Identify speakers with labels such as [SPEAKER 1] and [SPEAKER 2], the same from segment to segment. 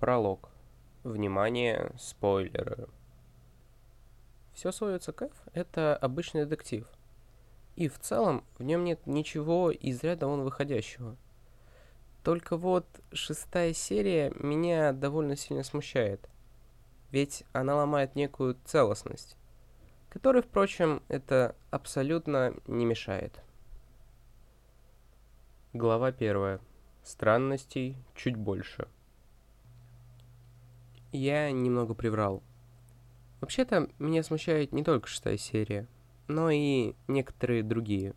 [SPEAKER 1] Пролог. Внимание, спойлеры. Все к F — это обычный детектив. И в целом в нем нет ничего из ряда вон выходящего. Только вот шестая серия меня довольно сильно смущает. Ведь она ломает некую целостность, которой, впрочем, это абсолютно не мешает. Глава первая. Странностей чуть больше. Я немного приврал. Вообще-то, меня смущает не только шестая серия, но и некоторые другие.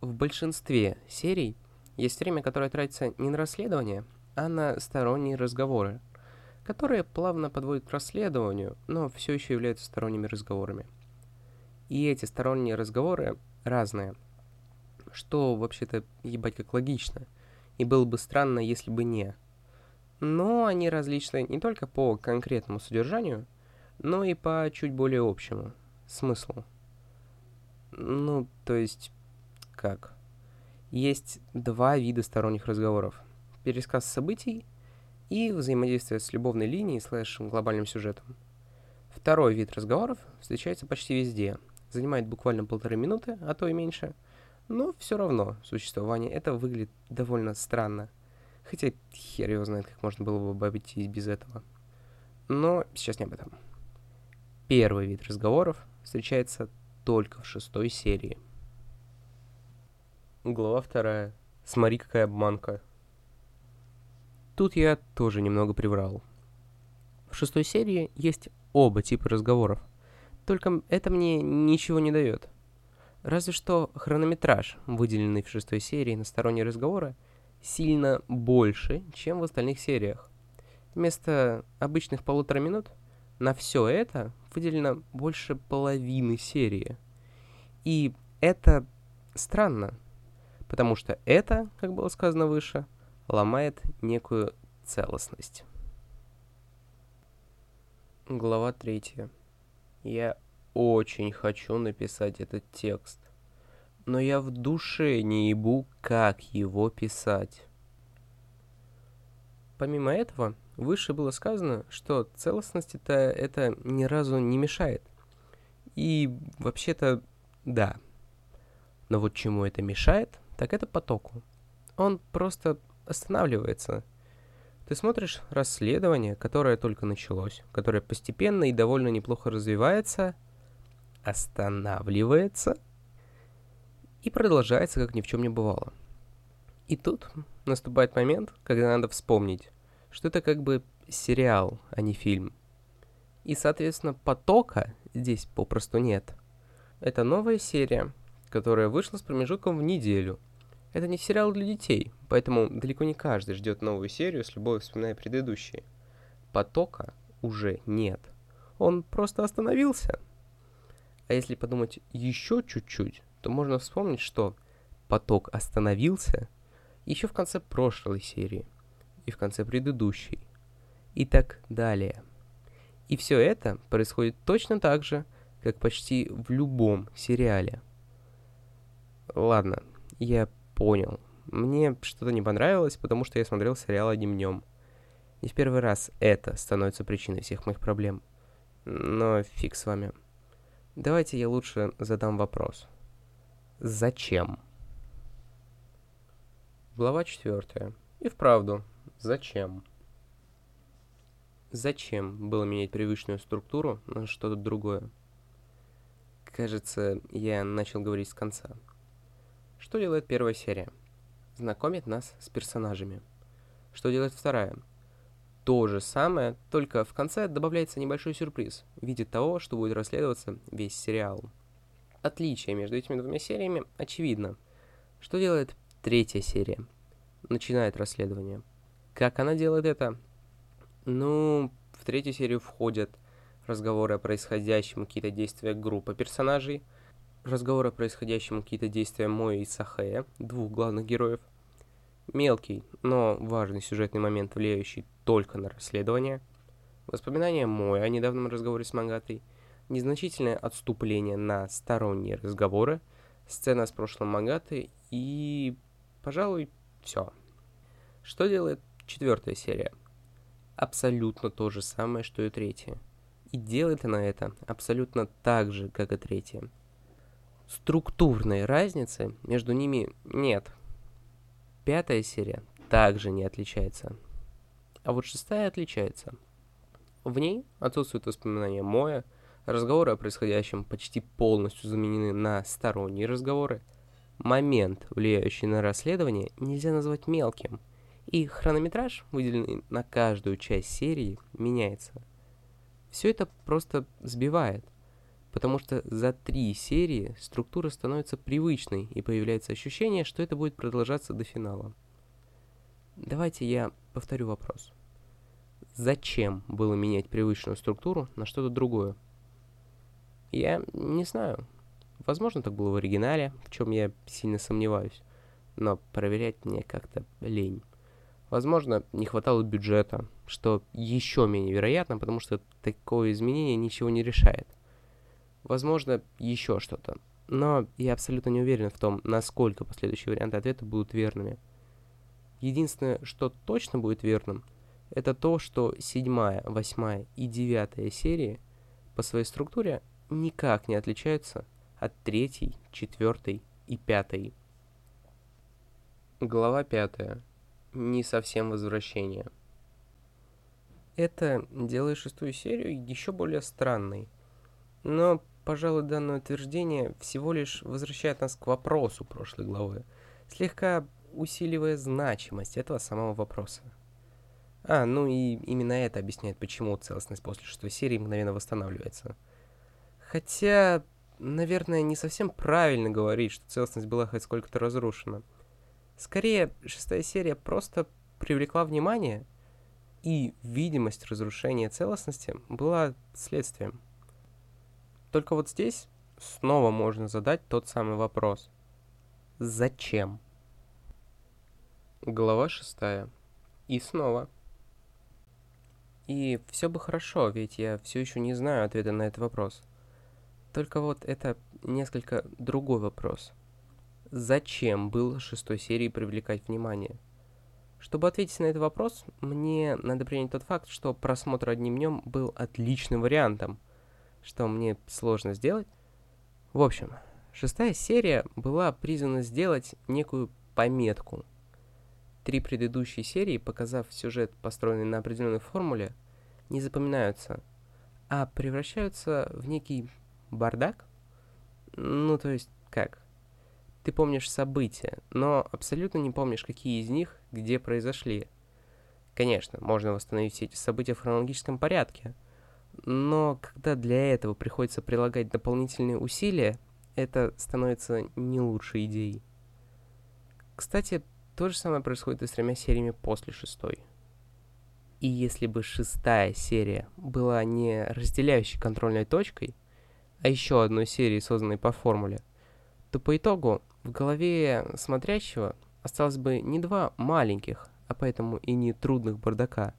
[SPEAKER 1] В большинстве серий есть время, которое тратится не на расследование, а на сторонние разговоры, которые плавно подводят к расследованию, но все еще являются сторонними разговорами. И эти сторонние разговоры разные, что вообще-то ебать как логично, и было бы странно, если бы не – но они различны не только по конкретному содержанию, но и по чуть более общему смыслу. Ну, то есть, как? Есть два вида сторонних разговоров. Пересказ событий и взаимодействие с любовной линией слэш глобальным сюжетом. Второй вид разговоров встречается почти везде, занимает буквально полторы минуты, а то и меньше, но все равно существование это выглядит довольно странно – Хотя хер его знает, как можно было бы обойтись без этого. Но сейчас не об этом. Первый вид разговоров встречается только в шестой серии. Глава вторая. Смотри, какая обманка. Тут я тоже немного приврал. В шестой серии есть оба типа разговоров. Только это мне ничего не дает. Разве что хронометраж, выделенный в шестой серии на сторонние разговоры, сильно больше, чем в остальных сериях. Вместо обычных полутора минут на все это выделено больше половины серии. И это странно, потому что это, как было сказано выше, ломает некую целостность. Глава третья. Я очень хочу написать этот текст но я в душе не ебу, как его писать. Помимо этого, выше было сказано, что целостности-то это ни разу не мешает. И вообще-то, да. Но вот чему это мешает, так это потоку. Он просто останавливается. Ты смотришь расследование, которое только началось, которое постепенно и довольно неплохо развивается, останавливается – и продолжается, как ни в чем не бывало. И тут наступает момент, когда надо вспомнить, что это как бы сериал, а не фильм. И, соответственно, потока здесь попросту нет. Это новая серия, которая вышла с промежутком в неделю. Это не сериал для детей, поэтому далеко не каждый ждет новую серию с любовью вспоминая предыдущие. Потока уже нет. Он просто остановился. А если подумать еще чуть-чуть, то можно вспомнить, что поток остановился еще в конце прошлой серии и в конце предыдущей и так далее. И все это происходит точно так же, как почти в любом сериале. Ладно, я понял. Мне что-то не понравилось, потому что я смотрел сериал одним днем. Не в первый раз это становится причиной всех моих проблем. Но фиг с вами. Давайте я лучше задам вопрос. Зачем? Глава четвертая. И вправду, зачем? Зачем было менять привычную структуру на что-то другое? Кажется, я начал говорить с конца. Что делает первая серия? Знакомит нас с персонажами. Что делает вторая? То же самое, только в конце добавляется небольшой сюрприз в виде того, что будет расследоваться весь сериал. Отличие между этими двумя сериями очевидно. Что делает третья серия? Начинает расследование. Как она делает это? Ну, в третью серию входят разговоры о происходящем, какие-то действия группы персонажей, разговоры о происходящем, какие-то действия Мои и Сахея, двух главных героев, мелкий, но важный сюжетный момент, влияющий только на расследование, воспоминания Мои о недавнем разговоре с Магатой – незначительное отступление на сторонние разговоры, сцена с прошлым Магаты и, пожалуй, все. Что делает четвертая серия? абсолютно то же самое, что и третья. И делает она это абсолютно так же, как и третья. Структурной разницы между ними нет. Пятая серия также не отличается. А вот шестая отличается. В ней отсутствуют воспоминания Моя, разговоры о происходящем почти полностью заменены на сторонние разговоры. Момент, влияющий на расследование, нельзя назвать мелким, и хронометраж, выделенный на каждую часть серии, меняется. Все это просто сбивает потому что за три серии структура становится привычной и появляется ощущение, что это будет продолжаться до финала. Давайте я повторю вопрос. Зачем было менять привычную структуру на что-то другое? Я не знаю. Возможно, так было в оригинале, в чем я сильно сомневаюсь. Но проверять мне как-то лень. Возможно, не хватало бюджета, что еще менее вероятно, потому что такое изменение ничего не решает. Возможно, еще что-то. Но я абсолютно не уверен в том, насколько последующие варианты ответа будут верными. Единственное, что точно будет верным, это то, что седьмая, восьмая и девятая серии по своей структуре никак не отличаются от третьей, четвертой и пятой. Глава пятая. Не совсем возвращение. Это делает шестую серию еще более странной. Но пожалуй, данное утверждение всего лишь возвращает нас к вопросу прошлой главы, слегка усиливая значимость этого самого вопроса. А, ну и именно это объясняет, почему целостность после шестой серии мгновенно восстанавливается. Хотя, наверное, не совсем правильно говорить, что целостность была хоть сколько-то разрушена. Скорее, шестая серия просто привлекла внимание, и видимость разрушения целостности была следствием. Только вот здесь снова можно задать тот самый вопрос. Зачем? Глава шестая. И снова. И все бы хорошо, ведь я все еще не знаю ответа на этот вопрос. Только вот это несколько другой вопрос. Зачем было шестой серии привлекать внимание? Чтобы ответить на этот вопрос, мне надо принять тот факт, что просмотр одним днем был отличным вариантом – что мне сложно сделать. В общем, шестая серия была призвана сделать некую пометку. Три предыдущие серии, показав сюжет, построенный на определенной формуле, не запоминаются, а превращаются в некий бардак. Ну, то есть, как? Ты помнишь события, но абсолютно не помнишь, какие из них где произошли. Конечно, можно восстановить все эти события в хронологическом порядке, но когда для этого приходится прилагать дополнительные усилия, это становится не лучшей идеей. Кстати, то же самое происходит и с тремя сериями после шестой. И если бы шестая серия была не разделяющей контрольной точкой, а еще одной серией, созданной по формуле, то по итогу в голове смотрящего осталось бы не два маленьких, а поэтому и не трудных бардака,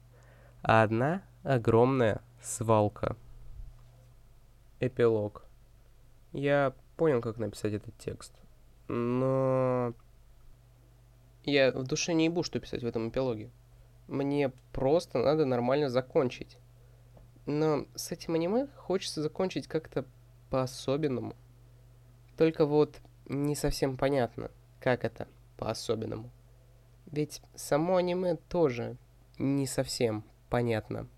[SPEAKER 1] а одна огромная Свалка. Эпилог. Я понял, как написать этот текст. Но... Я в душе не ебу, что писать в этом эпилоге. Мне просто надо нормально закончить. Но с этим аниме хочется закончить как-то по-особенному. Только вот не совсем понятно, как это по-особенному. Ведь само аниме тоже не совсем понятно.